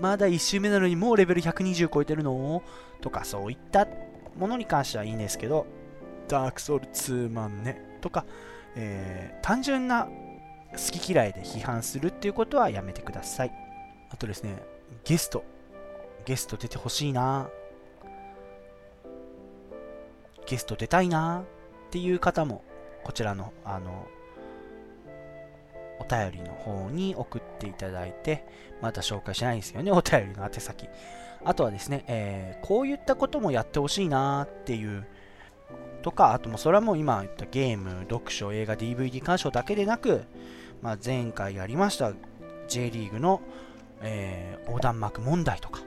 まだ1周目なのにもうレベル120超えてるの？とかそういったものに関してはいいんですけど、ダークソウル2万ねとか、えー、単純な好き嫌いで批判するっていうことはやめてください。あとですね、ゲスト。ゲスト出てほしいなゲスト出たいなっていう方も、こちらの、あの、お便りの方に送っていただいて、まだ紹介しないですよね、お便りの宛先。あとはですね、えー、こういったこともやってほしいなっていうとか、あともそれはもう今言ったゲーム、読書、映画、DVD 鑑賞だけでなく、まあ、前回やりました J リーグの、えー、横断幕問題とか、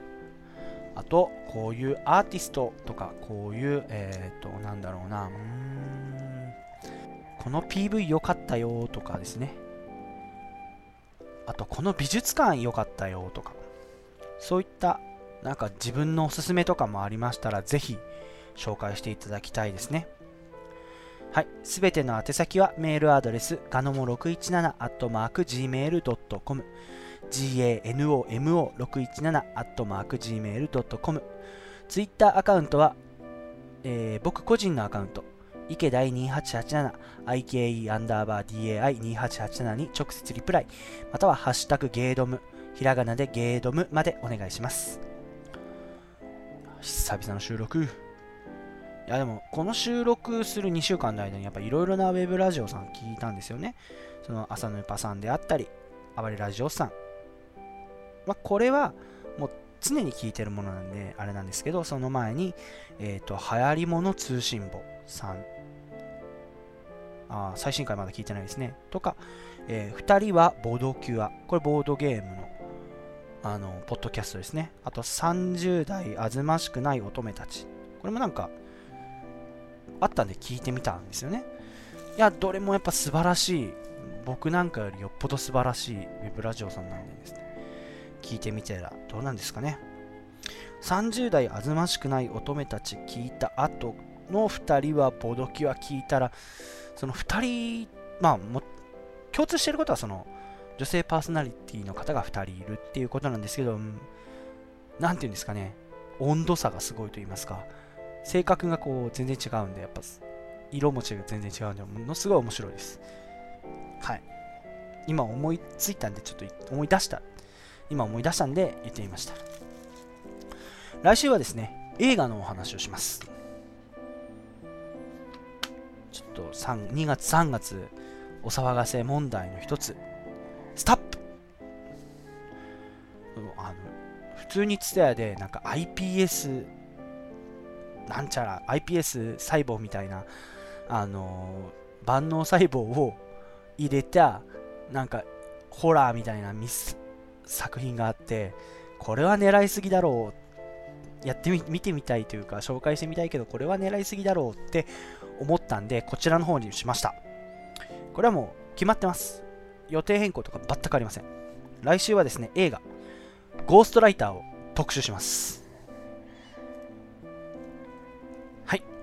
あと、こういうアーティストとか、こういう、えっ、と、なんだろうな、うーん、この PV 良かったよとかですね。あと、この美術館良かったよとか、そういった、なんか自分のおすすめとかもありましたら、ぜひ紹介していただきたいですね。はい。すべての宛先はメールアドレス、ガノモ617 gmail.com ganomo617-gmail.com ツイッターアカウントは、えー、僕個人のアカウント。池大2887 IKE アンダーバー DAI2887 に直接リプライ。またはハッシュタグゲードムひらがなでゲードムまでお願いします。久々の収録。いやでもこの収録する2週間の間にやっぱいろいろなウェブラジオさん聞いたんですよね。その朝のパさんであったり暴れラジオさん。まあ、これはもう常に聞いてるものなんであれなんですけどその前に、えっ、ー、と流行り物通信簿さん。あ最新回まだ聞いてないですね。とか、えー、2人はボードキュア。これボードゲームのあのポッドキャストですね。あと30代あずましくない乙女たち。これもなんかあったんで聞いてみたんですよね。いやどれもやっぱ素晴らしい。僕なんかよりよっぽど素晴らしいウェブラジオさんなんでですね。聞いてみたらどうなんですかね。30代あずましくない乙女たち聞いた後の2人はボドキは聞いたらその2人まあも共通してることはその女性パーソナリティの方が2人いるっていうことなんですけど何て言うんですかね。温度差がすごいと言いますか。性格がこう全然違うんでやっぱ色持ちが全然違うんでものすごい面白いです。はい。今思いついたんでちょっと思い出した。今思い出したんで言ってみました。来週はですね映画のお話をします。ちょっと3 2月3月お騒がせ問題の一つ。スタップ。あの普通にツタヤでなんか iPS なんちゃら iPS 細胞みたいなあの万能細胞を入れたなんかホラーみたいなミス作品があってこれは狙いすぎだろう。やってみ見てみたいというか紹介してみたいけどこれは狙いすぎだろうって思ったんでこちらの方にしました。これはもう決まってます。予定変更とか全くありません。来週はですね映画ゴーストライターを特集します。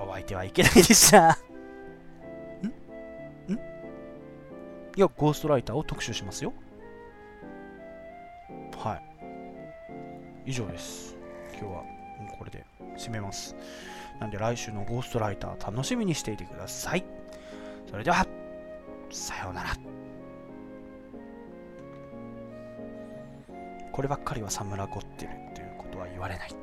お相手はいけないでした。ん？ん？いやゴーストライターを特集しますよ。はい。以上です。今日はこれで締めます。なんで来週のゴーストライター楽しみにしていてください。それでは、さようなら。こればっかりはサムラゴってるということは言われない。